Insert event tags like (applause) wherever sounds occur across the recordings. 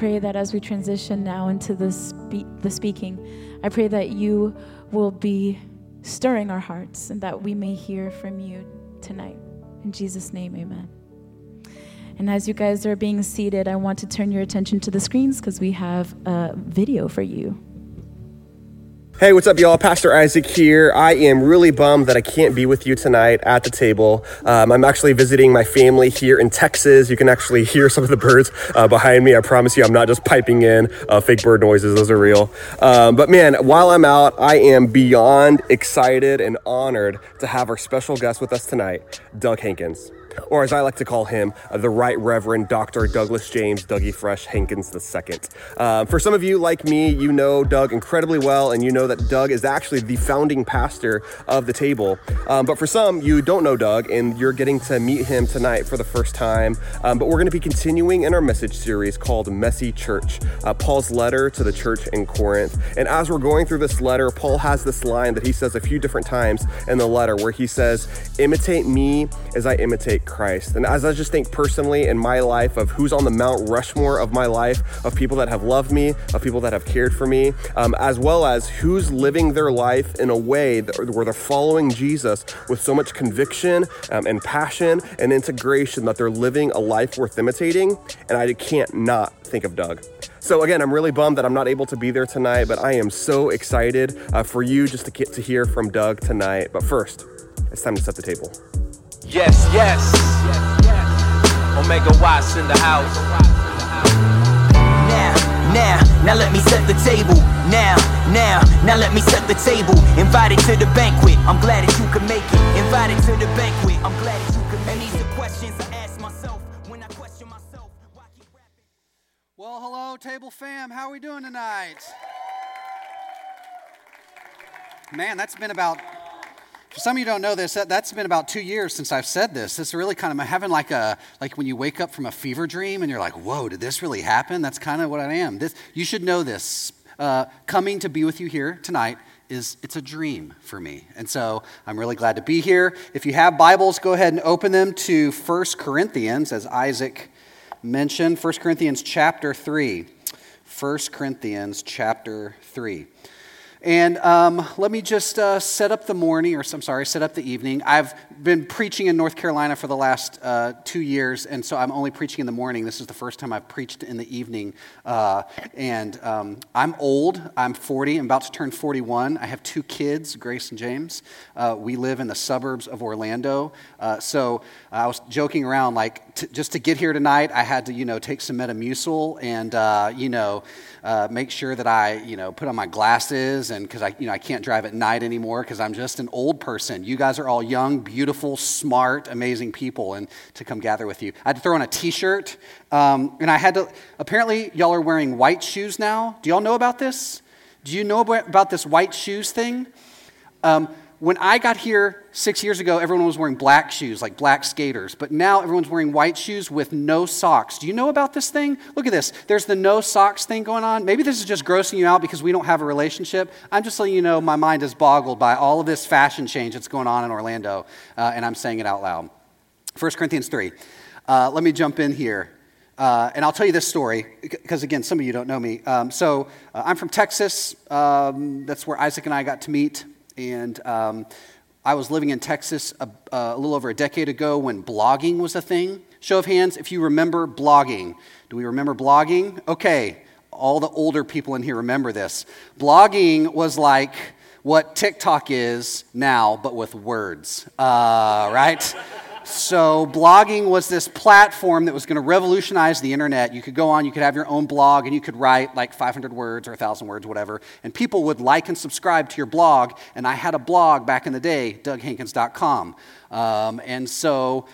pray that as we transition now into the, spe- the speaking, I pray that you will be stirring our hearts and that we may hear from you tonight. In Jesus' name, amen. And as you guys are being seated, I want to turn your attention to the screens because we have a video for you. Hey, what's up, y'all? Pastor Isaac here. I am really bummed that I can't be with you tonight at the table. Um, I'm actually visiting my family here in Texas. You can actually hear some of the birds uh, behind me. I promise you, I'm not just piping in uh, fake bird noises, those are real. Um, but man, while I'm out, I am beyond excited and honored to have our special guest with us tonight, Doug Hankins or as I like to call him, uh, the Right Reverend Dr. Douglas James Dougie Fresh Hankins II. Uh, for some of you like me, you know Doug incredibly well, and you know that Doug is actually the founding pastor of the table. Um, but for some, you don't know Doug, and you're getting to meet him tonight for the first time. Um, but we're going to be continuing in our message series called Messy Church, uh, Paul's letter to the church in Corinth. And as we're going through this letter, Paul has this line that he says a few different times in the letter where he says, Imitate me as I imitate Christ. And as I just think personally in my life of who's on the Mount Rushmore of my life, of people that have loved me, of people that have cared for me, um, as well as who's living their life in a way that, where they're following Jesus with so much conviction um, and passion and integration that they're living a life worth imitating. And I can't not think of Doug. So again, I'm really bummed that I'm not able to be there tonight, but I am so excited uh, for you just to get to hear from Doug tonight. But first, it's time to set the table. Yes, yes. Omega Watts in the house. Now, now, now let me set the table. Now, now, now let me set the table. Invited to the banquet, I'm glad that you could make it. Invited to the banquet, I'm glad that you could make it. And these are questions I ask myself when I question myself. Why keep rapping? Well, hello, table fam. How are we doing tonight? Man, that's been about for some of you don't know this, that, has been about two years since I've said this. This really kind of, I'm having like a, like when you wake up from a fever dream and you're like, whoa, did this really happen? That's kind of what I am. This, you should know this. Uh, coming to be with you here tonight is, it's a dream for me. And so I'm really glad to be here. If you have Bibles, go ahead and open them to 1 Corinthians, as Isaac mentioned, 1 Corinthians chapter 3. 1 Corinthians chapter 3. And um, let me just uh, set up the morning, or I'm sorry, set up the evening. I've been preaching in North Carolina for the last uh, two years, and so I'm only preaching in the morning. This is the first time I've preached in the evening. Uh, and um, I'm old. I'm 40. I'm about to turn 41. I have two kids, Grace and James. Uh, we live in the suburbs of Orlando. Uh, so I was joking around, like, t- just to get here tonight, I had to, you know, take some Metamucil and, uh, you know, make sure that I, you know, put on my glasses and because I, you know, I can't drive at night anymore because I'm just an old person. You guys are all young, beautiful, smart, amazing people, and to come gather with you. I had to throw on a T-shirt, um, and I had to. Apparently, y'all are wearing white shoes now. Do y'all know about this? Do you know about this white shoes thing? Um, when I got here six years ago, everyone was wearing black shoes, like black skaters. But now everyone's wearing white shoes with no socks. Do you know about this thing? Look at this. There's the no socks thing going on. Maybe this is just grossing you out because we don't have a relationship. I'm just letting you know my mind is boggled by all of this fashion change that's going on in Orlando, uh, and I'm saying it out loud. 1 Corinthians 3. Uh, let me jump in here. Uh, and I'll tell you this story because, again, some of you don't know me. Um, so, uh, I'm from Texas. Um, that's where Isaac and I got to meet. And um, I was living in Texas a, a, little over a decade ago when blogging was a thing. Show of hands if you remember blogging. Do we remember blogging? Okay, all the older people in here remember this. Blogging was like what TikTok is now, but with words, uh, right? (laughs) So, blogging was this platform that was going to revolutionize the internet. You could go on, you could have your own blog, and you could write like 500 words or 1,000 words, whatever. And people would like and subscribe to your blog. And I had a blog back in the day, doughankins.com. Um, and so,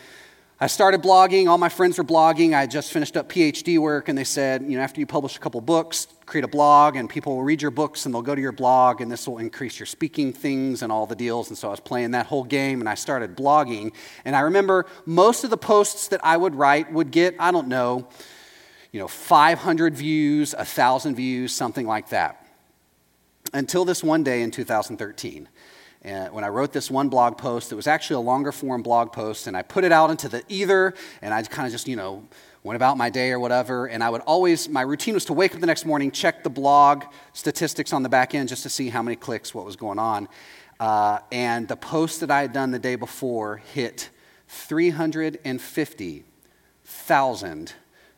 I started blogging. All my friends were blogging. I just finished up PhD work, and they said, you know, after you publish a couple books, create a blog, and people will read your books, and they'll go to your blog, and this will increase your speaking things and all the deals. And so I was playing that whole game, and I started blogging. And I remember most of the posts that I would write would get, I don't know, you know, 500 views, 1,000 views, something like that. Until this one day in 2013. And when I wrote this one blog post, it was actually a longer form blog post, and I put it out into the ether, and I kind of just, you know, went about my day or whatever, and I would always, my routine was to wake up the next morning, check the blog statistics on the back end just to see how many clicks, what was going on. Uh, and the post that I had done the day before hit 350,000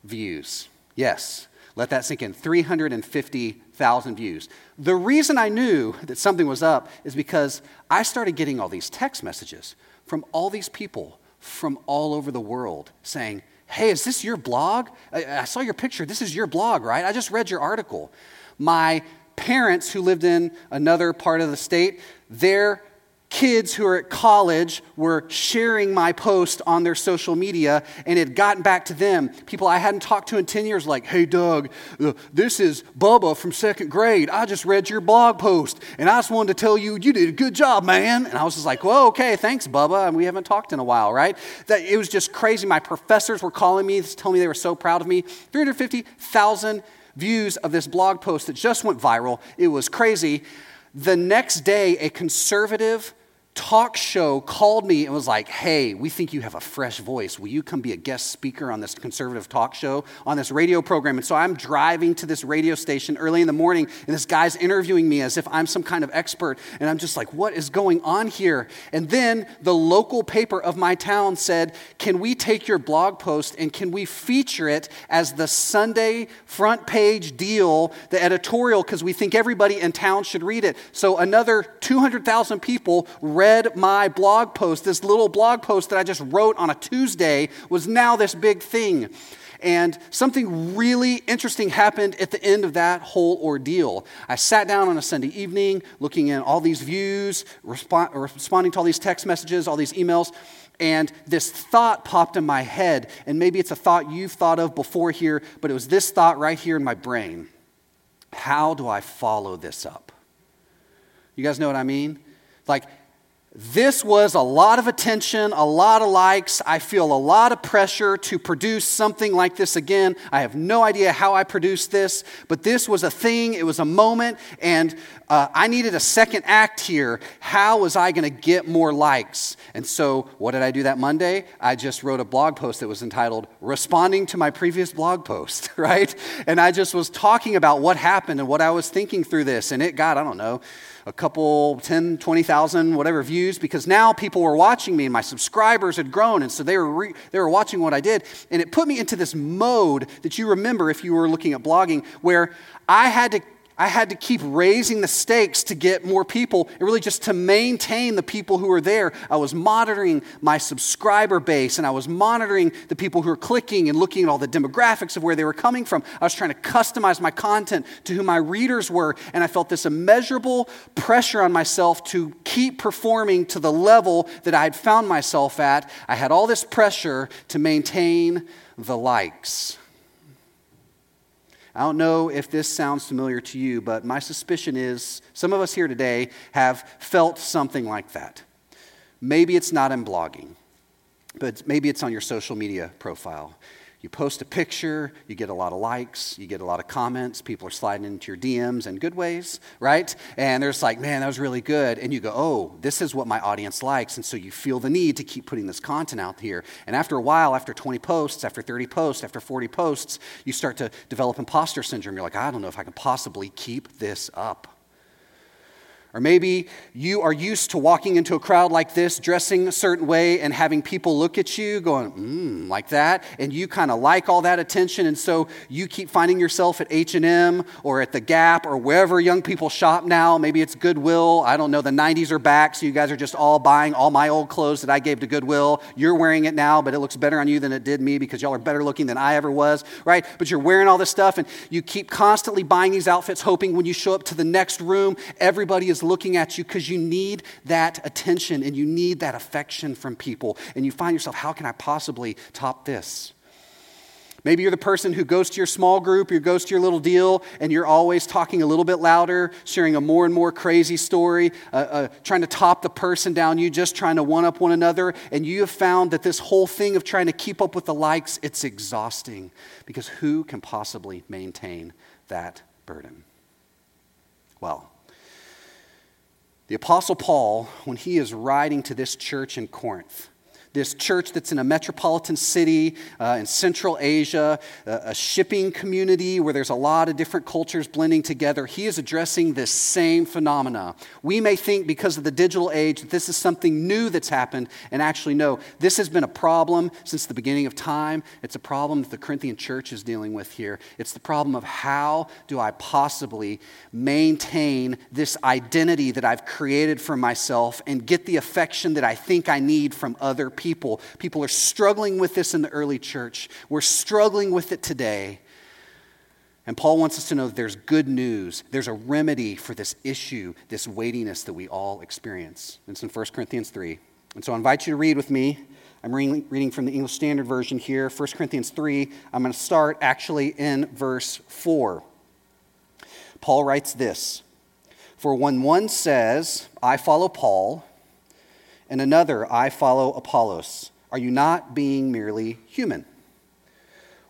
views. Yes, let that sink in 350,000 views. The reason I knew that something was up is because I started getting all these text messages from all these people from all over the world saying, Hey, is this your blog? I, I saw your picture. This is your blog, right? I just read your article. My parents who lived in another part of the state, their kids who are at college were sharing my post on their social media and it gotten back to them. People i hadn't talked to in 10 years like hey doug uh, this is bubba from second grade. I just read your blog post and i just wanted to tell you you did a good job man. And i was just like well okay thanks bubba And we haven't talked in a while right? That it was just crazy. My professors were calling me telling me they were so proud of me. 350000 views of this blog post that just went viral. It was crazy. The next day, a conservative talk show called me and was like, Hey, we think you have a fresh voice. Will you come be a guest speaker on this conservative talk show, on this radio program? And so I'm driving to this radio station early in the morning, and this guy's interviewing me as if I'm some kind of expert. And I'm just like, What is going on here? And then the local paper of my town said, Can we take your blog post and can we feature it as the Sunday front page deal, the editorial, because we think everybody in town should read it? So another 200,000 people read read my blog post, this little blog post that I just wrote on a Tuesday, was now this big thing. And something really interesting happened at the end of that whole ordeal. I sat down on a Sunday evening, looking at all these views, respond, responding to all these text messages, all these emails, and this thought popped in my head. And maybe it's a thought you've thought of before here, but it was this thought right here in my brain How do I follow this up? You guys know what I mean? Like, this was a lot of attention, a lot of likes. I feel a lot of pressure to produce something like this again. I have no idea how I produced this, but this was a thing, it was a moment, and uh, I needed a second act here. How was I going to get more likes? And so, what did I do that Monday? I just wrote a blog post that was entitled Responding to My Previous Blog Post, (laughs) right? And I just was talking about what happened and what I was thinking through this, and it got, I don't know, a couple 10 20,000 whatever views because now people were watching me and my subscribers had grown and so they were re- they were watching what I did and it put me into this mode that you remember if you were looking at blogging where I had to I had to keep raising the stakes to get more people, and really just to maintain the people who were there. I was monitoring my subscriber base, and I was monitoring the people who were clicking and looking at all the demographics of where they were coming from. I was trying to customize my content to who my readers were, and I felt this immeasurable pressure on myself to keep performing to the level that I had found myself at. I had all this pressure to maintain the likes. I don't know if this sounds familiar to you, but my suspicion is some of us here today have felt something like that. Maybe it's not in blogging, but maybe it's on your social media profile. You post a picture, you get a lot of likes, you get a lot of comments, people are sliding into your DMs in good ways, right? And they're just like, man, that was really good. And you go, oh, this is what my audience likes. And so you feel the need to keep putting this content out here. And after a while, after 20 posts, after 30 posts, after 40 posts, you start to develop imposter syndrome. You're like, I don't know if I can possibly keep this up. Or maybe you are used to walking into a crowd like this, dressing a certain way, and having people look at you going, mmm, like that, and you kind of like all that attention, and so you keep finding yourself at H&M or at the Gap or wherever young people shop now. Maybe it's Goodwill. I don't know. The 90s are back, so you guys are just all buying all my old clothes that I gave to Goodwill. You're wearing it now, but it looks better on you than it did me because y'all are better looking than I ever was, right? But you're wearing all this stuff, and you keep constantly buying these outfits, hoping when you show up to the next room, everybody is looking at you because you need that attention and you need that affection from people. And you find yourself, how can I possibly top this? Maybe you're the person who goes to your small group, you goes to your little deal, and you're always talking a little bit louder, sharing a more and more crazy story, uh, uh, trying to top the person down you, just trying to one up one another. And you have found that this whole thing of trying to keep up with the likes, it's exhausting because who can possibly maintain that burden? Well, the Apostle Paul, when he is writing to this church in Corinth, this church that's in a metropolitan city uh, in Central Asia, a, a shipping community where there's a lot of different cultures blending together. He is addressing this same phenomena. We may think because of the digital age that this is something new that's happened, and actually, no, this has been a problem since the beginning of time. It's a problem that the Corinthian church is dealing with here. It's the problem of how do I possibly maintain this identity that I've created for myself and get the affection that I think I need from other people. People People are struggling with this in the early church. We're struggling with it today. And Paul wants us to know that there's good news. There's a remedy for this issue, this weightiness that we all experience. It's in 1 Corinthians 3. And so I invite you to read with me. I'm reading from the English Standard Version here, 1 Corinthians 3. I'm going to start actually in verse 4. Paul writes this For when one says, I follow Paul, and another, I follow Apollos. Are you not being merely human?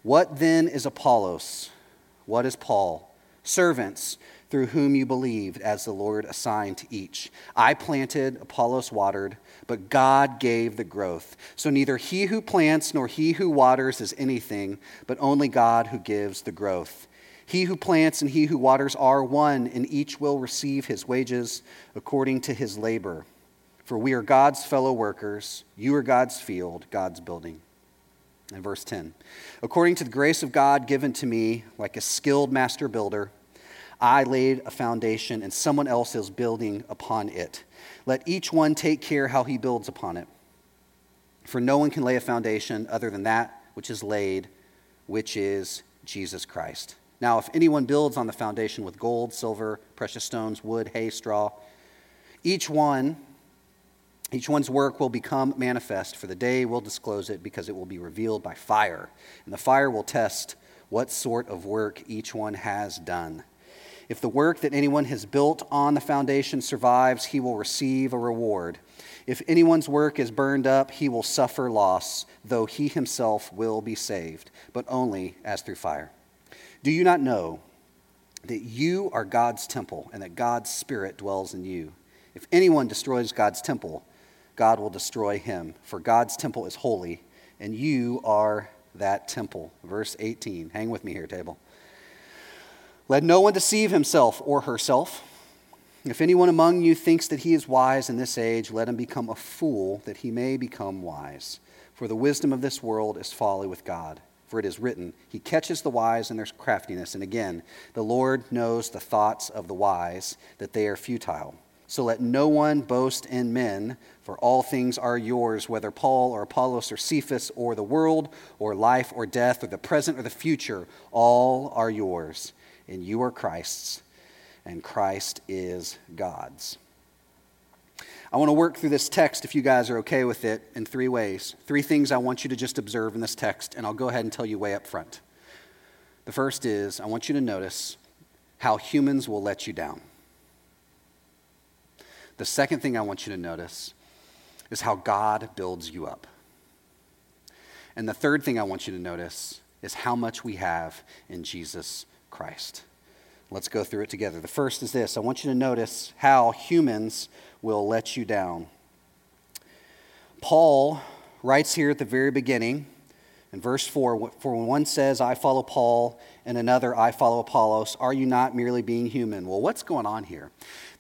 What then is Apollos? What is Paul? Servants through whom you believed, as the Lord assigned to each. I planted, Apollos watered, but God gave the growth. So neither he who plants nor he who waters is anything, but only God who gives the growth. He who plants and he who waters are one, and each will receive his wages according to his labor. For we are God's fellow workers. You are God's field, God's building. And verse 10 According to the grace of God given to me, like a skilled master builder, I laid a foundation, and someone else is building upon it. Let each one take care how he builds upon it. For no one can lay a foundation other than that which is laid, which is Jesus Christ. Now, if anyone builds on the foundation with gold, silver, precious stones, wood, hay, straw, each one each one's work will become manifest, for the day will disclose it, because it will be revealed by fire. And the fire will test what sort of work each one has done. If the work that anyone has built on the foundation survives, he will receive a reward. If anyone's work is burned up, he will suffer loss, though he himself will be saved, but only as through fire. Do you not know that you are God's temple and that God's Spirit dwells in you? If anyone destroys God's temple, God will destroy him. For God's temple is holy, and you are that temple. Verse 18. Hang with me here, table. Let no one deceive himself or herself. If anyone among you thinks that he is wise in this age, let him become a fool that he may become wise. For the wisdom of this world is folly with God. For it is written, He catches the wise in their craftiness. And again, the Lord knows the thoughts of the wise, that they are futile. So let no one boast in men, for all things are yours, whether Paul or Apollos or Cephas or the world or life or death or the present or the future, all are yours. And you are Christ's, and Christ is God's. I want to work through this text, if you guys are okay with it, in three ways. Three things I want you to just observe in this text, and I'll go ahead and tell you way up front. The first is I want you to notice how humans will let you down. The second thing I want you to notice is how God builds you up. And the third thing I want you to notice is how much we have in Jesus Christ. Let's go through it together. The first is this I want you to notice how humans will let you down. Paul writes here at the very beginning, in verse 4 For when one says, I follow Paul, and another, I follow Apollos, are you not merely being human? Well, what's going on here?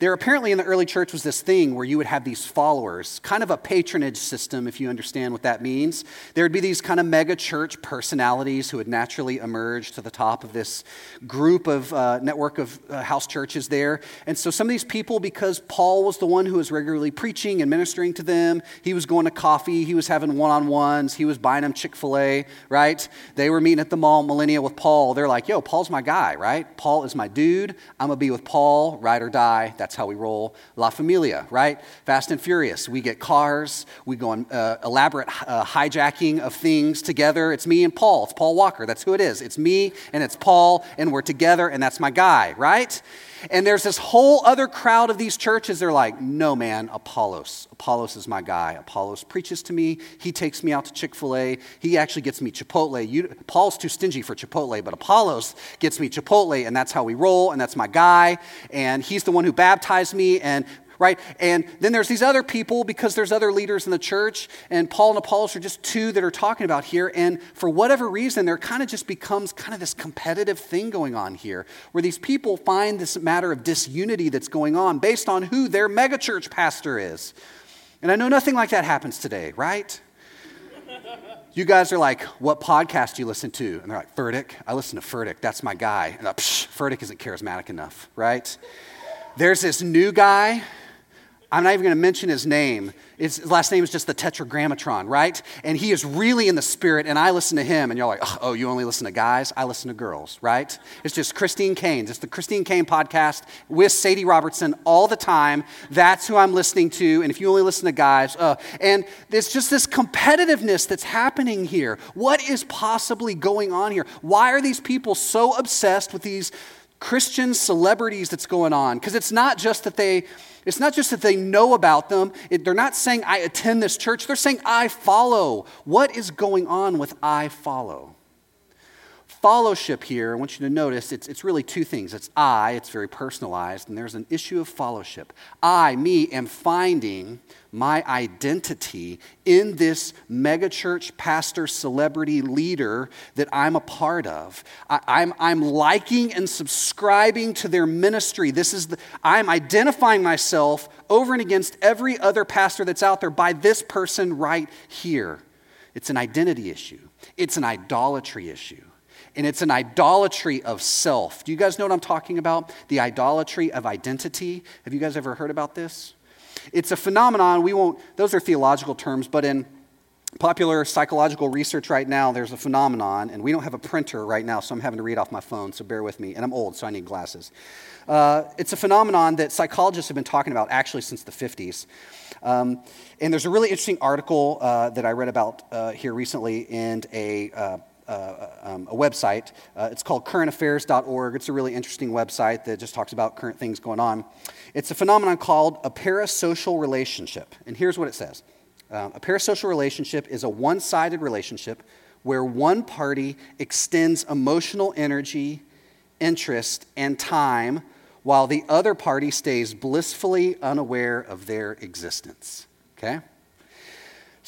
There apparently in the early church was this thing where you would have these followers, kind of a patronage system, if you understand what that means. There would be these kind of mega church personalities who would naturally emerge to the top of this group of uh, network of uh, house churches there. And so some of these people, because Paul was the one who was regularly preaching and ministering to them, he was going to coffee, he was having one on ones, he was buying them Chick fil A, right? They were meeting at the mall, Millenia, with Paul. They're like, yo, Paul's my guy, right? Paul is my dude. I'm going to be with Paul, ride or die. How we roll. La Familia, right? Fast and Furious. We get cars. We go on uh, elaborate uh, hijacking of things together. It's me and Paul. It's Paul Walker. That's who it is. It's me and it's Paul, and we're together, and that's my guy, right? And there's this whole other crowd of these churches. They're like, no, man, Apollos. Apollos is my guy. Apollos preaches to me. He takes me out to Chick fil A. He actually gets me Chipotle. You, Paul's too stingy for Chipotle, but Apollos gets me Chipotle, and that's how we roll, and that's my guy. And he's the one who baptized me. And right? And then there's these other people because there's other leaders in the church, and Paul and Apollos are just two that are talking about here. And for whatever reason, there kind of just becomes kind of this competitive thing going on here, where these people find this matter of disunity that's going on based on who their megachurch pastor is. And I know nothing like that happens today, right? You guys are like, what podcast do you listen to? And they're like, Furtick. I listen to Furtick. That's my guy. And like, Psh, Furtick isn't charismatic enough, right? There's this new guy. I'm not even going to mention his name. His last name is just the Tetragrammatron, right? And he is really in the spirit, and I listen to him, and you're like, oh, you only listen to guys? I listen to girls, right? It's just Christine Caine. It's the Christine Caine podcast with Sadie Robertson all the time. That's who I'm listening to, and if you only listen to guys, uh, and there's just this competitiveness that's happening here. What is possibly going on here? Why are these people so obsessed with these Christian celebrities that's going on? Because it's not just that they it's not just that they know about them. It, they're not saying, I attend this church. They're saying, I follow. What is going on with I follow? Fellowship here, I want you to notice it's, it's really two things. It's I, it's very personalized, and there's an issue of fellowship. I, me, am finding my identity in this megachurch pastor celebrity leader that I'm a part of. I, am I'm, I'm liking and subscribing to their ministry. This is the, I'm identifying myself over and against every other pastor that's out there by this person right here. It's an identity issue, it's an idolatry issue and it's an idolatry of self. Do you guys know what I'm talking about? The idolatry of identity. Have you guys ever heard about this? It's a phenomenon, we won't, those are theological terms, but in popular psychological research right now, there's a phenomenon, and we don't have a printer right now, so I'm having to read off my phone, so bear with me. And I'm old, so I need glasses. Uh, it's a phenomenon that psychologists have been talking about actually since the 50s. Um, and there's a really interesting article uh, that I read about uh, here recently in a uh, uh, um, a website. Uh, it's called currentaffairs.org. It's a really interesting website that just talks about current things going on. It's a phenomenon called a parasocial relationship. And here's what it says uh, A parasocial relationship is a one sided relationship where one party extends emotional energy, interest, and time while the other party stays blissfully unaware of their existence. Okay?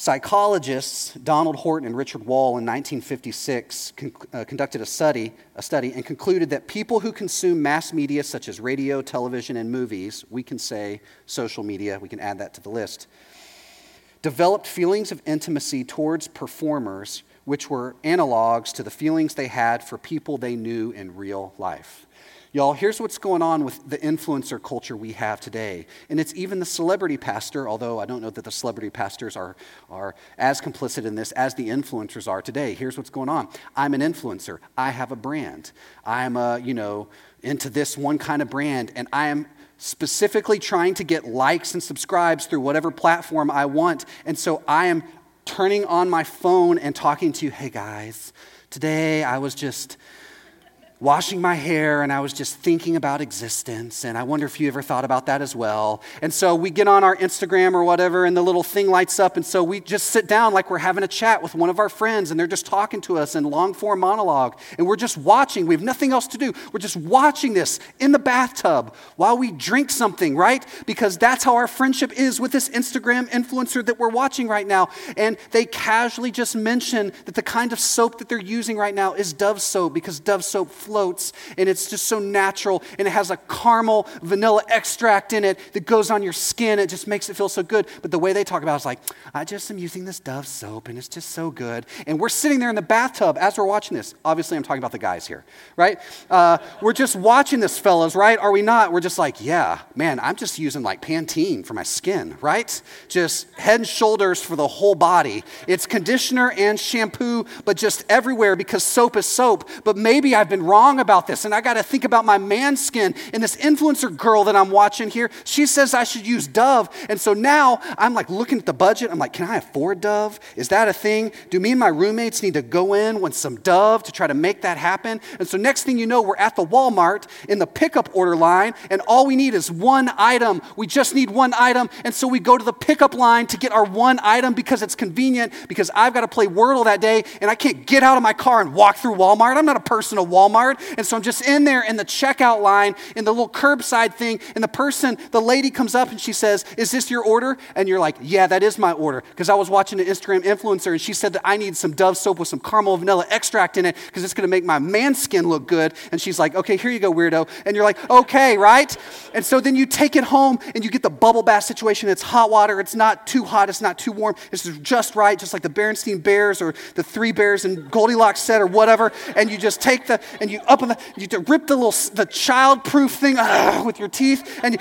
Psychologists Donald Horton and Richard Wohl in 1956 con- uh, conducted a study, a study and concluded that people who consume mass media such as radio, television, and movies, we can say social media, we can add that to the list, developed feelings of intimacy towards performers which were analogs to the feelings they had for people they knew in real life. Y'all, here's what's going on with the influencer culture we have today. And it's even the celebrity pastor, although I don't know that the celebrity pastors are, are as complicit in this as the influencers are today. Here's what's going on I'm an influencer, I have a brand. I'm, a, you know, into this one kind of brand, and I am specifically trying to get likes and subscribes through whatever platform I want. And so I am turning on my phone and talking to you, hey guys, today I was just washing my hair and I was just thinking about existence. And I wonder if you ever thought about that as well. And so we get on our Instagram or whatever, and the little thing lights up. And so we just sit down like we're having a chat with one of our friends, and they're just talking to us in long form monologue. And we're just watching. We have nothing else to do. We're just watching this in the bathtub while we drink something, right? Because that's how our friendship is with this Instagram influencer that we're watching right now. And they casually just mention that the kind of soap that they're using right now is Dove soap because Dove soap floats and it's just so natural and it has a caramel vanilla extract in it that goes on your skin. It just makes it feel so good. But the way they talk about it is like, I just am using this Dove soap and it's just so good. And we're sitting there in the bathtub as we're watching this. Obviously, I'm talking about the guys here, right? Uh, we're just watching this, fellas, right? Are we not? We're just like, yeah, man, I'm just using like Pantene for my skin, right? Just head and shoulders for the whole body. It's conditioner and shampoo, but just everywhere because soap is soap. But maybe I've been wrong wrong about this. And I got to think about my man skin. And this influencer girl that I'm watching here, she says I should use Dove. And so now I'm like looking at the budget. I'm like, can I afford Dove? Is that a thing? Do me and my roommates need to go in with some Dove to try to make that happen? And so next thing you know, we're at the Walmart in the pickup order line, and all we need is one item. We just need one item. And so we go to the pickup line to get our one item because it's convenient, because I've got to play Wordle that day, and I can't get out of my car and walk through Walmart. I'm not a person of Walmart. Card. And so I'm just in there in the checkout line, in the little curbside thing. And the person, the lady comes up and she says, Is this your order? And you're like, Yeah, that is my order. Because I was watching an Instagram influencer and she said that I need some Dove soap with some caramel vanilla extract in it because it's going to make my man skin look good. And she's like, Okay, here you go, weirdo. And you're like, Okay, right? And so then you take it home and you get the bubble bath situation. It's hot water. It's not too hot. It's not too warm. It's just right, just like the Berenstain Bears or the Three Bears and Goldilocks set or whatever. And you just take the and you up in the you rip the little the child-proof thing ah, with your teeth and you,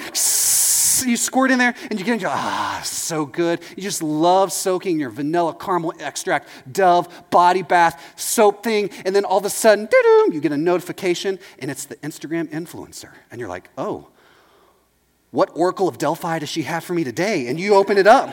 you squirt in there and you get into ah so good. You just love soaking your vanilla caramel extract Dove body bath soap thing, and then all of a sudden, you get a notification, and it's the Instagram influencer, and you're like, oh what oracle of Delphi does she have for me today? And you open it up.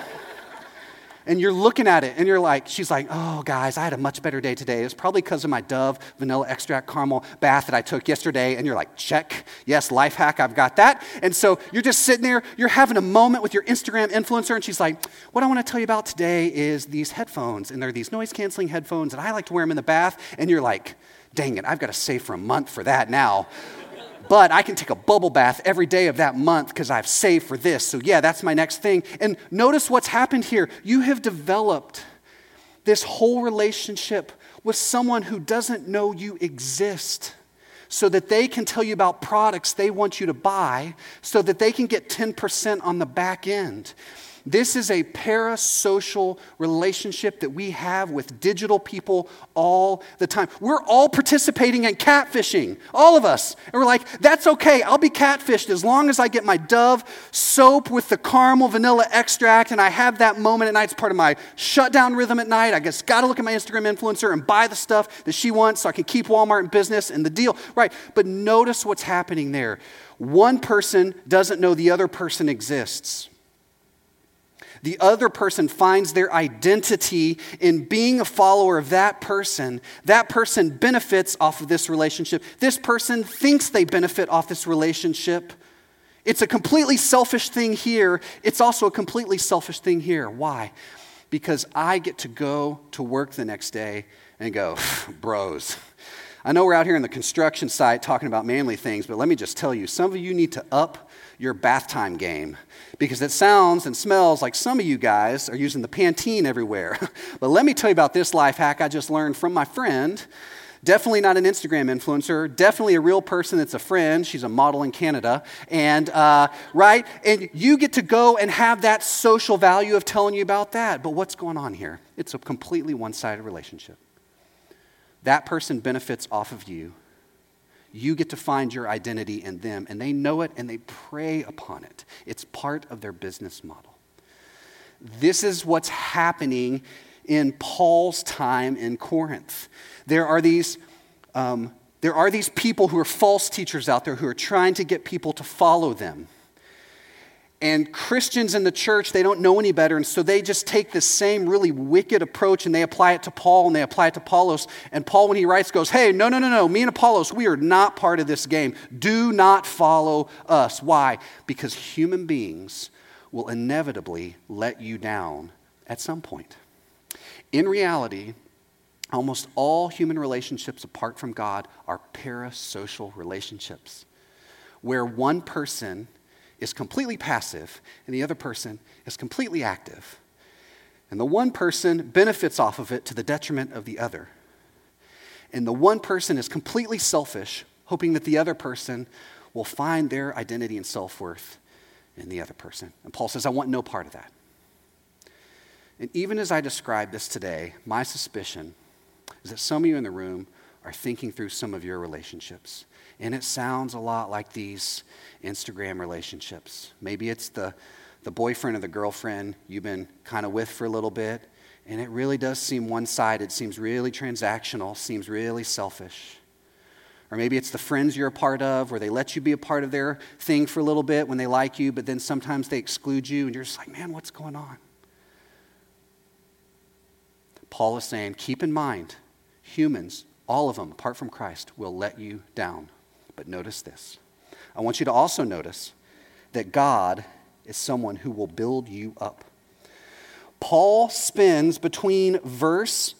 And you're looking at it and you're like, she's like, oh, guys, I had a much better day today. It's probably because of my Dove vanilla extract caramel bath that I took yesterday. And you're like, check. Yes, life hack, I've got that. And so you're just sitting there, you're having a moment with your Instagram influencer. And she's like, what I want to tell you about today is these headphones. And they're these noise canceling headphones. And I like to wear them in the bath. And you're like, dang it, I've got to save for a month for that now but I can take a bubble bath every day of that month because I've saved for this. So, yeah, that's my next thing. And notice what's happened here. You have developed this whole relationship with someone who doesn't know you exist so that they can tell you about products they want you to buy so that they can get 10% on the back end. This is a parasocial relationship that we have with digital people all the time. We're all participating in catfishing, all of us. And we're like, that's okay, I'll be catfished as long as I get my Dove soap with the caramel vanilla extract and I have that moment at night. It's part of my shutdown rhythm at night. I just got to look at my Instagram influencer and buy the stuff that she wants so I can keep Walmart in business and the deal. Right. But notice what's happening there. One person doesn't know the other person exists. The other person finds their identity in being a follower of that person. That person benefits off of this relationship. This person thinks they benefit off this relationship. It's a completely selfish thing here. It's also a completely selfish thing here. Why? Because I get to go to work the next day and go, bros. I know we're out here in the construction site talking about manly things, but let me just tell you some of you need to up your bath time game because it sounds and smells like some of you guys are using the Pantene everywhere. (laughs) but let me tell you about this life hack I just learned from my friend. Definitely not an Instagram influencer. Definitely a real person that's a friend. She's a model in Canada. And, uh, right? And you get to go and have that social value of telling you about that. But what's going on here? It's a completely one sided relationship. That person benefits off of you you get to find your identity in them, and they know it and they prey upon it. It's part of their business model. This is what's happening in Paul's time in Corinth. There are these. Um, there are these people who are false teachers out there who are trying to get people to follow them. And Christians in the church, they don't know any better. And so they just take this same really wicked approach and they apply it to Paul and they apply it to Apollos. And Paul, when he writes, goes, Hey, no, no, no, no. Me and Apollos, we are not part of this game. Do not follow us. Why? Because human beings will inevitably let you down at some point. In reality, almost all human relationships apart from God are parasocial relationships where one person is completely passive and the other person is completely active. And the one person benefits off of it to the detriment of the other. And the one person is completely selfish, hoping that the other person will find their identity and self worth in the other person. And Paul says, I want no part of that. And even as I describe this today, my suspicion is that some of you in the room are thinking through some of your relationships. And it sounds a lot like these Instagram relationships. Maybe it's the, the boyfriend or the girlfriend you've been kind of with for a little bit, and it really does seem one sided, seems really transactional, seems really selfish. Or maybe it's the friends you're a part of, where they let you be a part of their thing for a little bit when they like you, but then sometimes they exclude you, and you're just like, man, what's going on? Paul is saying, keep in mind, humans, all of them, apart from Christ, will let you down. But notice this I want you to also notice that God is someone who will build you up. Paul spends between verse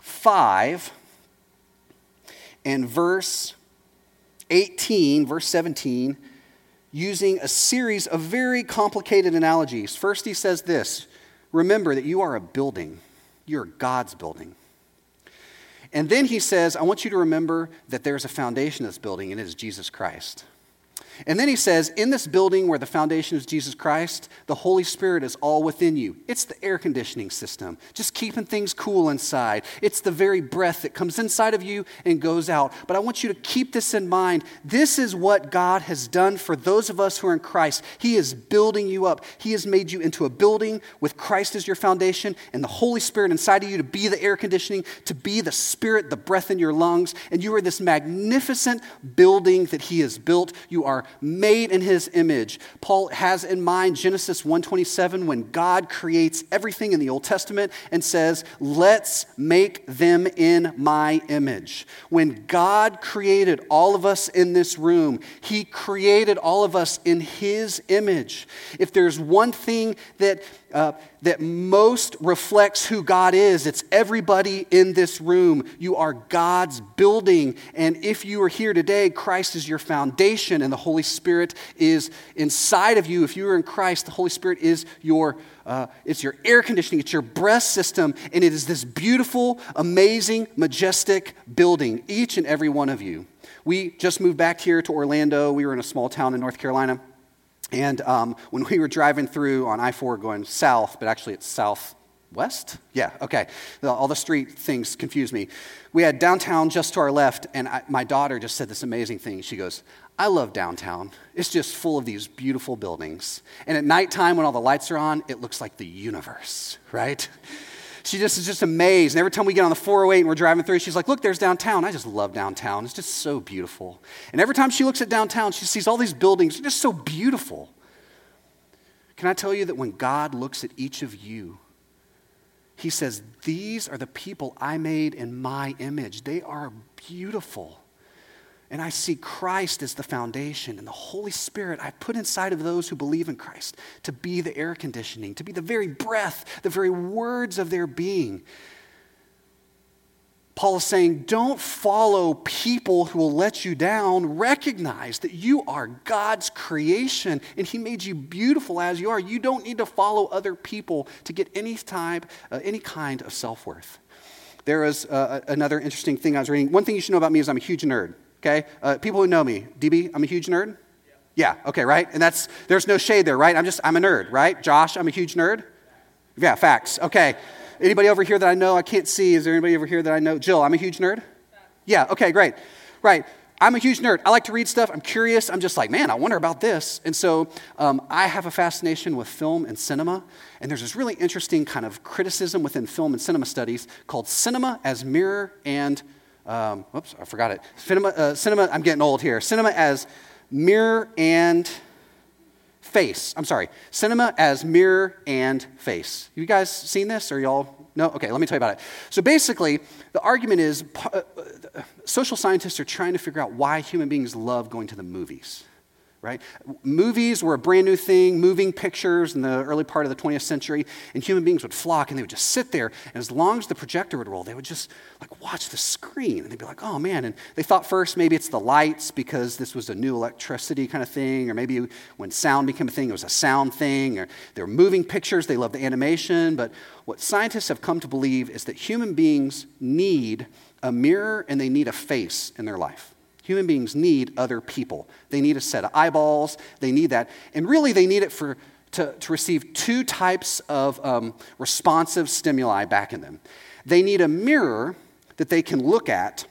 5 and verse 18, verse 17, using a series of very complicated analogies. First, he says this Remember that you are a building, you're God's building. And then he says, I want you to remember that there's a foundation of this building, and it is Jesus Christ. And then he says, In this building where the foundation is Jesus Christ, the Holy Spirit is all within you. It's the air conditioning system, just keeping things cool inside. It's the very breath that comes inside of you and goes out. But I want you to keep this in mind. This is what God has done for those of us who are in Christ. He is building you up, He has made you into a building with Christ as your foundation and the Holy Spirit inside of you to be the air conditioning, to be the Spirit, the breath in your lungs. And you are this magnificent building that He has built. You are made in his image. Paul has in mind Genesis 1:27 when God creates everything in the Old Testament and says, "Let's make them in my image." When God created all of us in this room, he created all of us in his image. If there's one thing that uh, that most reflects who God is. It's everybody in this room. You are God's building. And if you are here today, Christ is your foundation and the Holy Spirit is inside of you. If you are in Christ, the Holy Spirit is your. Uh, it's your air conditioning, it's your breath system, and it is this beautiful, amazing, majestic building, each and every one of you. We just moved back here to Orlando. We were in a small town in North Carolina. And um, when we were driving through on I 4 going south, but actually it's southwest? Yeah, okay. All the street things confuse me. We had downtown just to our left, and I, my daughter just said this amazing thing. She goes, I love downtown. It's just full of these beautiful buildings. And at nighttime, when all the lights are on, it looks like the universe, right? She just is just amazed. And every time we get on the 408 and we're driving through, she's like, Look, there's downtown. I just love downtown. It's just so beautiful. And every time she looks at downtown, she sees all these buildings. They're just so beautiful. Can I tell you that when God looks at each of you, He says, These are the people I made in my image. They are beautiful and I see Christ as the foundation and the Holy Spirit I put inside of those who believe in Christ to be the air conditioning, to be the very breath, the very words of their being. Paul is saying, don't follow people who will let you down. Recognize that you are God's creation and He made you beautiful as you are. You don't need to follow other people to get any type, uh, any kind of self worth. There is uh, another interesting thing I was reading. One thing you should know about me is I'm a huge nerd. Okay? Uh, people who know me, DB, I'm a huge nerd. Yeah. okay, right? And that's, there's no shade there, right? I'm just, I'm a nerd, right? Josh, I'm a huge nerd. Yeah, facts. Okay. Anybody over here that I know I can't see? Is there anybody over here that I know? Jill, I'm a huge nerd. Yeah, okay, great. Right. I'm a huge nerd. I like to read stuff. I'm curious. I'm just like, man, I wonder about this. And so um, I have a fascination with film and cinema. And there's this really interesting kind of criticism within film and cinema studies called cinema as mirror and um, whoops, I forgot it. Cinema, uh, cinema, I'm getting old here. Cinema as mirror and face. I'm sorry. Cinema as mirror and face. You guys seen this or y'all? No? Okay, let me tell you about it. So basically, the argument is uh, uh, social scientists are trying to figure out why human beings love going to the movies right? Movies were a brand new thing, moving pictures in the early part of the 20th century, and human beings would flock and they would just sit there, and as long as the projector would roll, they would just like watch the screen, and they'd be like, oh man. And they thought first maybe it's the lights because this was a new electricity kind of thing, or maybe when sound became a thing, it was a sound thing, or they were moving pictures, they loved the animation. But what scientists have come to believe is that human beings need a mirror and they need a face in their life. Human beings need other people. They need a set of eyeballs. They need that. And really, they need it for, to, to receive two types of um, responsive stimuli back in them. They need a mirror that they can look at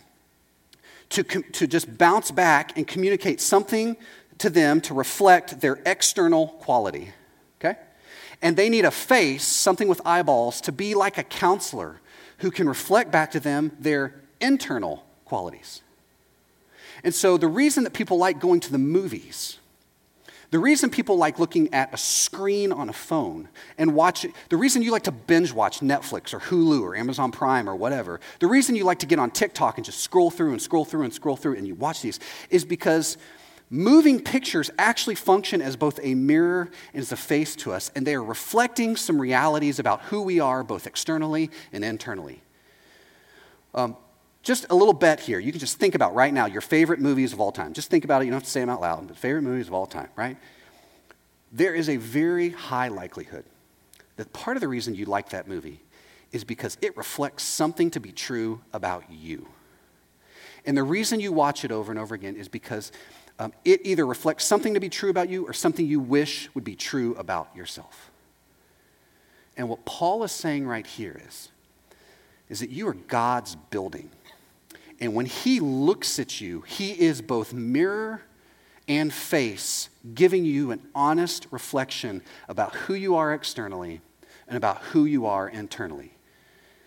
to, to just bounce back and communicate something to them to reflect their external quality. Okay? And they need a face, something with eyeballs, to be like a counselor who can reflect back to them their internal qualities. And so the reason that people like going to the movies, the reason people like looking at a screen on a phone and watching, the reason you like to binge watch Netflix or Hulu or Amazon Prime or whatever, the reason you like to get on TikTok and just scroll through and scroll through and scroll through and you watch these is because moving pictures actually function as both a mirror and as a face to us, and they are reflecting some realities about who we are both externally and internally. Um, just a little bet here. You can just think about right now your favorite movies of all time. Just think about it. You don't have to say them out loud, but favorite movies of all time, right? There is a very high likelihood that part of the reason you like that movie is because it reflects something to be true about you. And the reason you watch it over and over again is because um, it either reflects something to be true about you or something you wish would be true about yourself. And what Paul is saying right here is, is that you are God's building. And when he looks at you, he is both mirror and face, giving you an honest reflection about who you are externally and about who you are internally.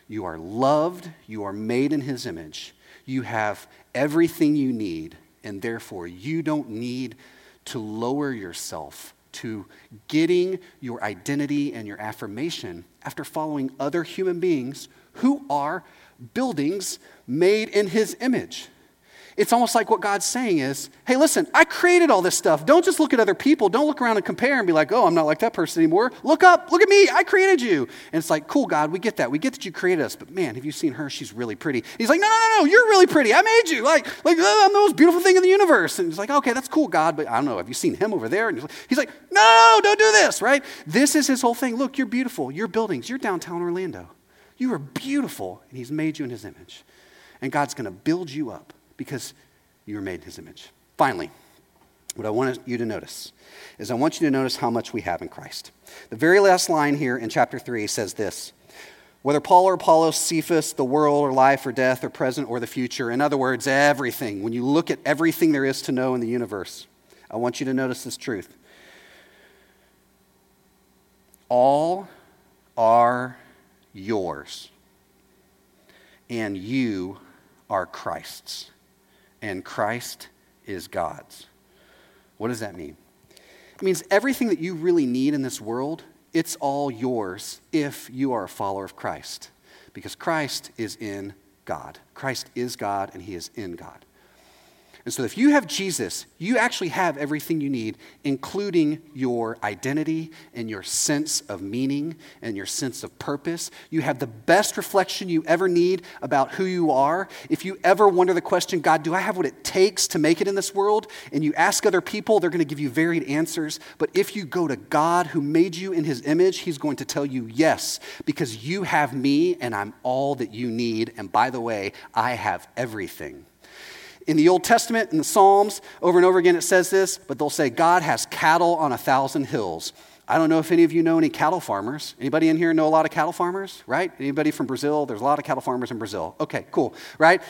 You are loved, you are made in his image, you have everything you need, and therefore you don't need to lower yourself to getting your identity and your affirmation after following other human beings who are buildings made in his image. It's almost like what God's saying is, hey, listen, I created all this stuff. Don't just look at other people. Don't look around and compare and be like, oh, I'm not like that person anymore. Look up, look at me, I created you. And it's like, cool, God, we get that. We get that you created us, but man, have you seen her? She's really pretty. He's like, no, no, no, no, you're really pretty. I made you. Like, like oh, I'm the most beautiful thing in the universe. And he's like, okay, that's cool, God, but I don't know. Have you seen him over there? And he's like, he's like no, don't do this, right? This is his whole thing. Look, you're beautiful. Your buildings, you're downtown Orlando. You are beautiful, and he's made you in his image. And God's going to build you up because you were made in his image. Finally, what I want you to notice is I want you to notice how much we have in Christ. The very last line here in chapter 3 says this whether Paul or Apollos, Cephas, the world or life or death or present or the future, in other words, everything, when you look at everything there is to know in the universe, I want you to notice this truth. All are yours, and you are Christ's and Christ is God's. What does that mean? It means everything that you really need in this world, it's all yours if you are a follower of Christ. Because Christ is in God. Christ is God and he is in God. And so, if you have Jesus, you actually have everything you need, including your identity and your sense of meaning and your sense of purpose. You have the best reflection you ever need about who you are. If you ever wonder the question, God, do I have what it takes to make it in this world? And you ask other people, they're going to give you varied answers. But if you go to God who made you in his image, he's going to tell you yes, because you have me and I'm all that you need. And by the way, I have everything. In the Old Testament, in the Psalms, over and over again it says this, but they'll say, God has cattle on a thousand hills. I don't know if any of you know any cattle farmers. Anybody in here know a lot of cattle farmers, right? Anybody from Brazil? There's a lot of cattle farmers in Brazil. Okay, cool, right?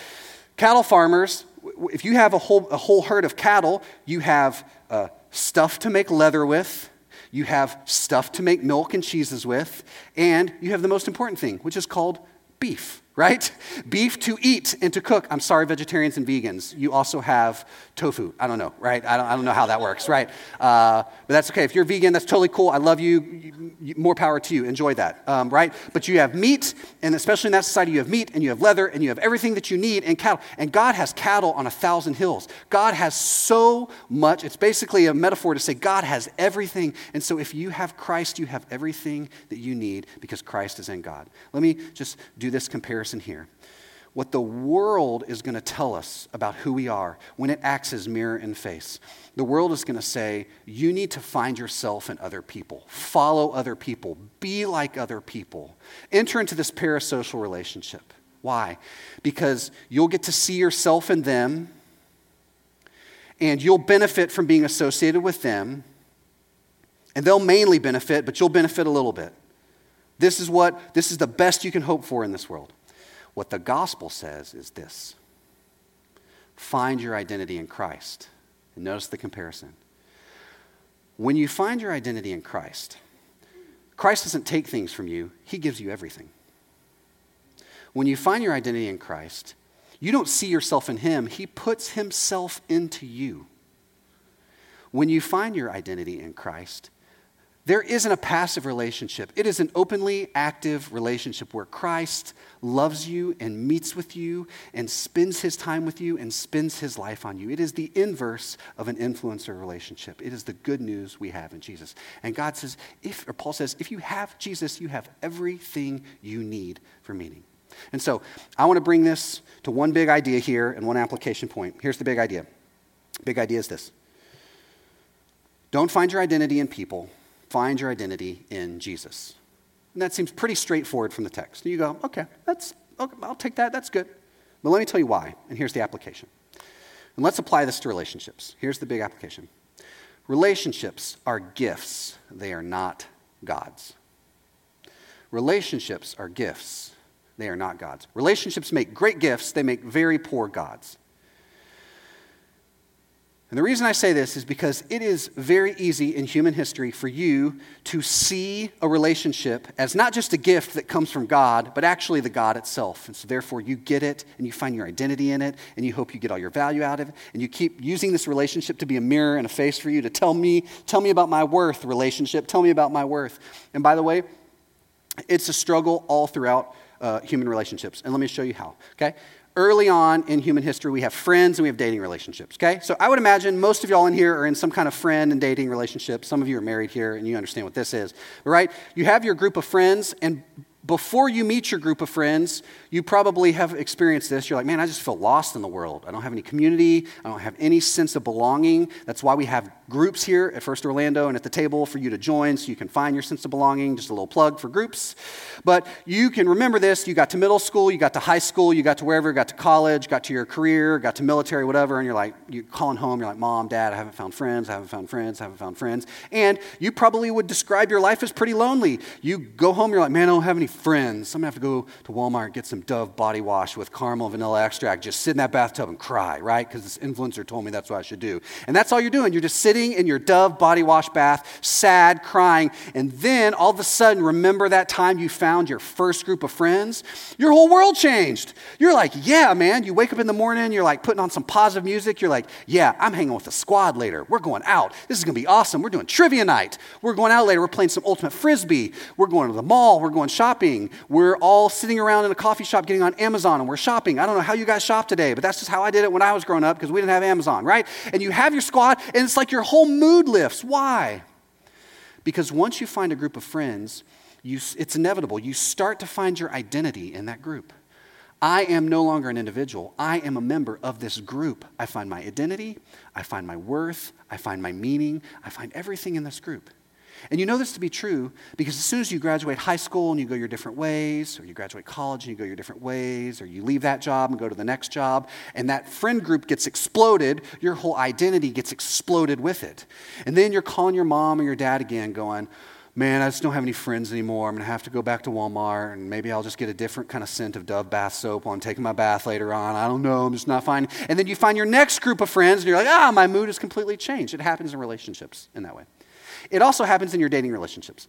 Cattle farmers, if you have a whole, a whole herd of cattle, you have uh, stuff to make leather with, you have stuff to make milk and cheeses with, and you have the most important thing, which is called beef right? Beef to eat and to cook. I'm sorry, vegetarians and vegans. You also have tofu. I don't know, right? I don't, I don't know how that works, right? Uh, but that's okay. If you're vegan, that's totally cool. I love you. more power to you. Enjoy that, um, right? But you have meat, and especially in that society, you have meat and you have leather and you have everything that you need and cattle. And God has cattle on a thousand hills. God has so much. It's basically a metaphor to say God has everything. And so if you have Christ, you have everything that you need because Christ is in God. Let me just do this comparison comparison here. What the world is going to tell us about who we are when it acts as mirror and face. The world is going to say, you need to find yourself in other people, follow other people, be like other people, enter into this parasocial relationship. Why? Because you'll get to see yourself in them, and you'll benefit from being associated with them, and they'll mainly benefit, but you'll benefit a little bit. This is what this is the best you can hope for in this world. What the gospel says is this find your identity in Christ. And notice the comparison. When you find your identity in Christ, Christ doesn't take things from you, He gives you everything. When you find your identity in Christ, you don't see yourself in Him, He puts Himself into you. When you find your identity in Christ, there isn't a passive relationship. It is an openly active relationship where Christ loves you and meets with you and spends his time with you and spends his life on you. It is the inverse of an influencer relationship. It is the good news we have in Jesus. And God says, if, or Paul says, if you have Jesus, you have everything you need for meaning. And so I want to bring this to one big idea here and one application point. Here's the big idea. Big idea is this don't find your identity in people, find your identity in Jesus. And that seems pretty straightforward from the text. And you go, okay, that's, okay, I'll take that, that's good. But let me tell you why, and here's the application. And let's apply this to relationships. Here's the big application relationships are gifts, they are not gods. Relationships are gifts, they are not gods. Relationships make great gifts, they make very poor gods. And the reason I say this is because it is very easy in human history for you to see a relationship as not just a gift that comes from God, but actually the God itself. And so therefore you get it and you find your identity in it and you hope you get all your value out of it and you keep using this relationship to be a mirror and a face for you to tell me, tell me about my worth relationship, tell me about my worth. And by the way, it's a struggle all throughout uh, human relationships. And let me show you how, okay? Early on in human history, we have friends and we have dating relationships, okay? So I would imagine most of y'all in here are in some kind of friend and dating relationship. Some of you are married here and you understand what this is, right? You have your group of friends, and before you meet your group of friends, you probably have experienced this. You're like, man, I just feel lost in the world. I don't have any community. I don't have any sense of belonging. That's why we have groups here at First Orlando and at the table for you to join so you can find your sense of belonging. Just a little plug for groups. But you can remember this. You got to middle school, you got to high school, you got to wherever, got to college, got to your career, got to military, whatever, and you're like, you're calling home. You're like, mom, dad, I haven't found friends, I haven't found friends, I haven't found friends. And you probably would describe your life as pretty lonely. You go home, you're like, man, I don't have any friends. I'm to have to go to Walmart and get some Dove body wash with caramel vanilla extract, just sit in that bathtub and cry, right? Because this influencer told me that's what I should do. And that's all you're doing. You're just sitting in your Dove body wash bath, sad, crying. And then all of a sudden, remember that time you found your first group of friends? Your whole world changed. You're like, yeah, man. You wake up in the morning, you're like putting on some positive music. You're like, yeah, I'm hanging with the squad later. We're going out. This is to be awesome. We're doing trivia night. We're going out later. We're playing some ultimate frisbee. We're going to the mall. We're going shopping. We're all sitting around in a coffee shop getting on Amazon and we're shopping. I don't know how you guys shop today, but that's just how I did it when I was growing up because we didn't have Amazon, right? And you have your squad and it's like your whole mood lifts. Why? Because once you find a group of friends, you, it's inevitable. You start to find your identity in that group. I am no longer an individual. I am a member of this group. I find my identity, I find my worth, I find my meaning, I find everything in this group. And you know this to be true because as soon as you graduate high school and you go your different ways, or you graduate college and you go your different ways, or you leave that job and go to the next job, and that friend group gets exploded, your whole identity gets exploded with it. And then you're calling your mom or your dad again, going, Man, I just don't have any friends anymore. I'm going to have to go back to Walmart and maybe I'll just get a different kind of scent of Dove bath soap while I'm taking my bath later on. I don't know. I'm just not finding. And then you find your next group of friends and you're like, ah, my mood has completely changed. It happens in relationships in that way. It also happens in your dating relationships.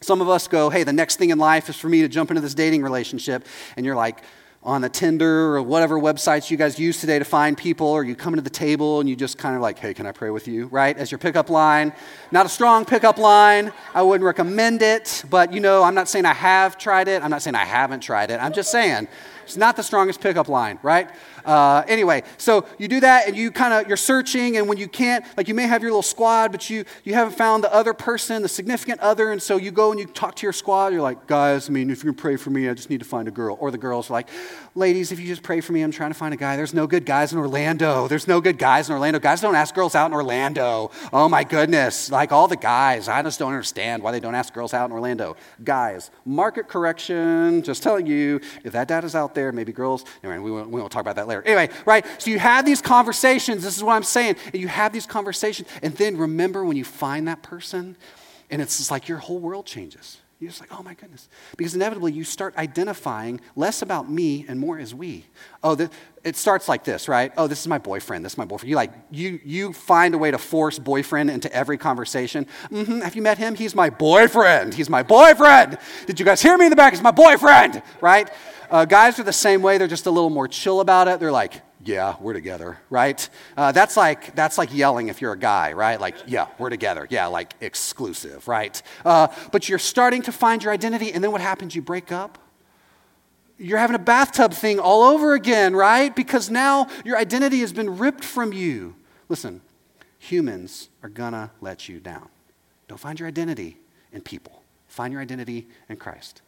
Some of us go, hey, the next thing in life is for me to jump into this dating relationship. And you're like, on the Tinder or whatever websites you guys use today to find people, or you come into the table and you just kind of like, hey, can I pray with you, right? As your pickup line. Not a strong pickup line. I wouldn't recommend it, but you know, I'm not saying I have tried it. I'm not saying I haven't tried it. I'm just saying it's not the strongest pickup line, right? Uh, anyway, so you do that and you kind of you're searching, and when you can't, like you may have your little squad, but you you haven't found the other person, the significant other, and so you go and you talk to your squad. You're like, guys, I mean, if you can pray for me, I just need to find a girl. Or the girls are like, ladies, if you just pray for me, I'm trying to find a guy. There's no good guys in Orlando. There's no good guys in Orlando. Guys don't ask girls out in Orlando. Oh my goodness, like all the guys, I just don't understand why they don't ask girls out in Orlando. Guys, market correction. Just telling you, if that data's out there, maybe girls. Anyway, we won't, we won't talk about that later. Anyway, right? So you have these conversations. This is what I'm saying. And you have these conversations. And then remember when you find that person, and it's like your whole world changes. You're just like, oh my goodness. Because inevitably you start identifying less about me and more as we. Oh, the, it starts like this, right? Oh, this is my boyfriend. This is my boyfriend. You like you you find a way to force boyfriend into every conversation. Mm-hmm. Have you met him? He's my boyfriend. He's my boyfriend. Did you guys hear me in the back? He's my boyfriend, right? Uh, guys are the same way. They're just a little more chill about it. They're like, yeah, we're together, right? Uh, that's like that's like yelling if you're a guy, right? Like, yeah, we're together. Yeah, like exclusive, right? Uh, but you're starting to find your identity, and then what happens? You break up. You're having a bathtub thing all over again, right? Because now your identity has been ripped from you. Listen, humans are gonna let you down. Don't find your identity in people. Find your identity in Christ.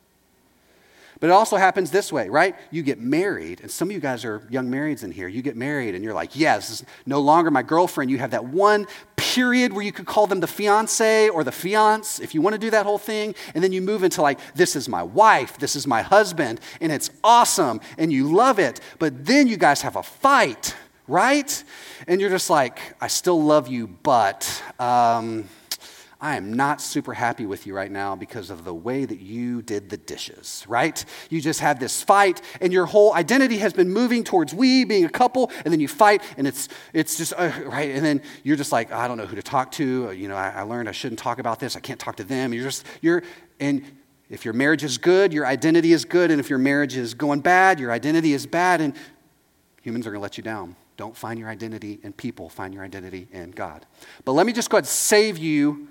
But it also happens this way, right? You get married, and some of you guys are young marrieds in here. You get married, and you're like, yes, this is no longer my girlfriend. You have that one period where you could call them the fiance or the fiance if you want to do that whole thing. And then you move into like, this is my wife, this is my husband, and it's awesome, and you love it. But then you guys have a fight, right? And you're just like, I still love you, but. Um, I am not super happy with you right now because of the way that you did the dishes, right? You just had this fight, and your whole identity has been moving towards we being a couple, and then you fight, and it's, it's just, uh, right? And then you're just like, I don't know who to talk to. You know, I, I learned I shouldn't talk about this. I can't talk to them. You're just, you're, and if your marriage is good, your identity is good, and if your marriage is going bad, your identity is bad, and humans are going to let you down. Don't find your identity in people, find your identity in God. But let me just go ahead and save you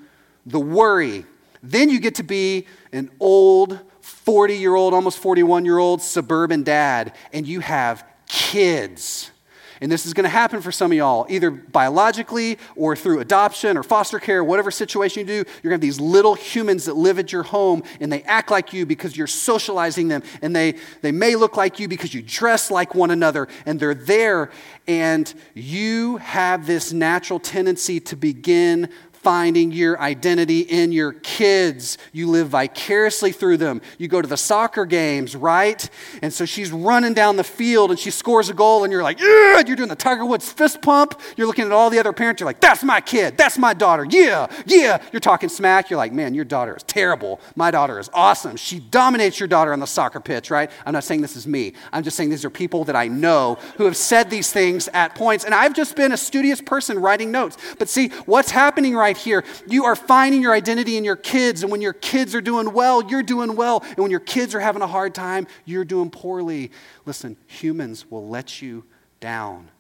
the worry. Then you get to be an old, 40 year old, almost 41 year old suburban dad, and you have kids. And this is going to happen for some of y'all, either biologically or through adoption or foster care, whatever situation you do. You're going to have these little humans that live at your home and they act like you because you're socializing them. And they, they may look like you because you dress like one another and they're there. And you have this natural tendency to begin finding your identity in your kids. You live vicariously through them. You go to the soccer games, right? And so she's running down the field and she scores a goal, and you're like, yeah, you're doing the Tiger Woods fist pump. You're looking at all the other parents, you're like, that's my kid, that's my daughter, yeah, yeah. You're talking smack, you're like, man, your daughter is terrible. My daughter is awesome. She dominates your daughter on the soccer pitch, right? I'm not saying this is me. I'm just saying these are people that I know who have said these things at points, and I've just been a studious person writing notes. But see, what's happening right right here. You are finding your identity in your kids, and when your kids are doing well, you're doing well. And when your kids are having a hard time, you're doing poorly. Listen, humans will let you down.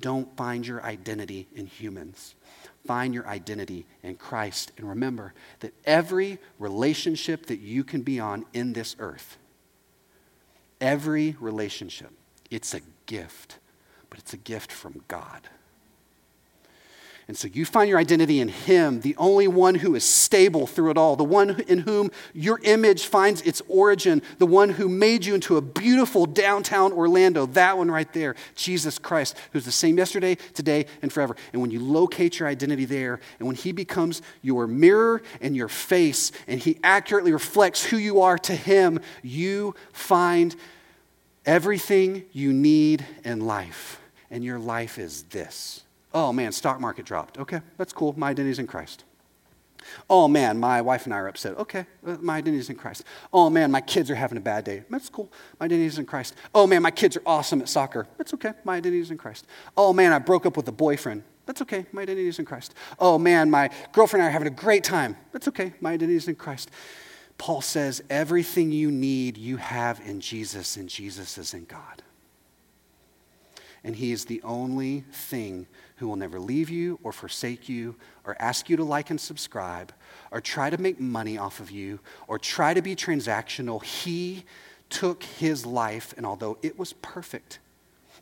Don't find your identity in humans. Find your identity in Christ. And remember that every relationship that you can be on in this earth, every relationship, it's a gift, but it's a gift from God. And so you find your identity in Him, the only one who is stable through it all, the one in whom your image finds its origin, the one who made you into a beautiful downtown Orlando, that one right there, Jesus Christ, who's the same yesterday, today, and forever. And when you locate your identity there, and when He becomes your mirror and your face, and He accurately reflects who you are to Him, you find everything you need in life. And your life is this Oh man, stock market dropped. Okay, that's cool. My identity's in Christ. Oh man, my wife and I are upset. Okay, uh, my identity's in Christ. Oh man, my kids are having a bad day. That's cool. My identity's in Christ. Oh man, my kids are awesome at soccer. That's okay. My identity's in Christ. Oh man, I broke up with a boyfriend. That's okay. My identity's in Christ. Oh man, my girlfriend and I are having a great time. That's okay. My identity's in Christ. Paul says, everything you need, you have in Jesus, and Jesus is in God. And He is the only thing who will never leave you or forsake you or ask you to like and subscribe or try to make money off of you or try to be transactional. He took his life, and although it was perfect,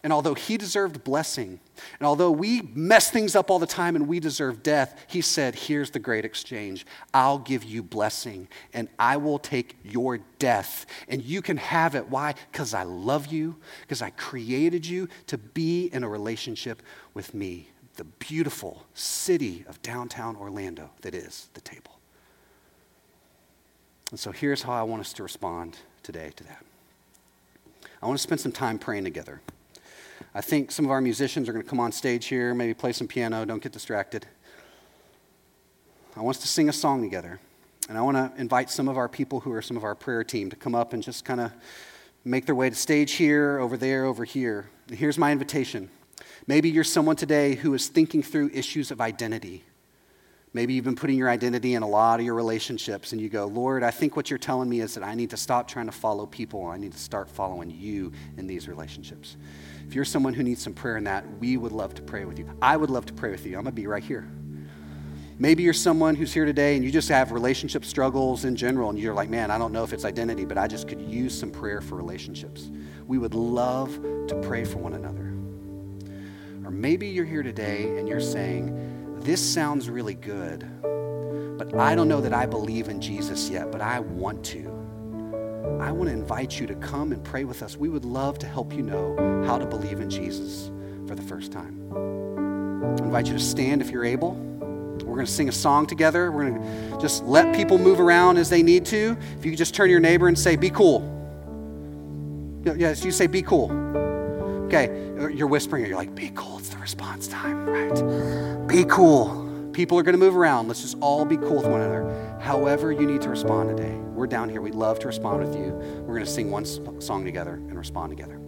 and although he deserved blessing, and although we mess things up all the time and we deserve death, he said, Here's the great exchange. I'll give you blessing, and I will take your death, and you can have it. Why? Because I love you, because I created you to be in a relationship with me, the beautiful city of downtown Orlando that is the table. And so here's how I want us to respond today to that. I want to spend some time praying together. I think some of our musicians are going to come on stage here, maybe play some piano. Don't get distracted. I want us to sing a song together. And I want to invite some of our people who are some of our prayer team to come up and just kind of make their way to stage here, over there, over here. And here's my invitation. Maybe you're someone today who is thinking through issues of identity. Maybe you've been putting your identity in a lot of your relationships, and you go, Lord, I think what you're telling me is that I need to stop trying to follow people. I need to start following you in these relationships. If you're someone who needs some prayer in that, we would love to pray with you. I would love to pray with you. I'm going to be right here. Maybe you're someone who's here today and you just have relationship struggles in general, and you're like, man, I don't know if it's identity, but I just could use some prayer for relationships. We would love to pray for one another. Or maybe you're here today and you're saying, this sounds really good, but I don't know that I believe in Jesus yet, but I want to. I want to invite you to come and pray with us. We would love to help you know how to believe in Jesus for the first time. I invite you to stand if you're able. We're going to sing a song together. We're going to just let people move around as they need to. If you could just turn to your neighbor and say, Be cool. Yes, you say, Be cool. Okay, uh, you're whispering, you're like, Be cool. It's the response time, right? Be cool. People are going to move around. Let's just all be cool with one another. However, you need to respond today. We're down here. We'd love to respond with you. We're going to sing one song together and respond together.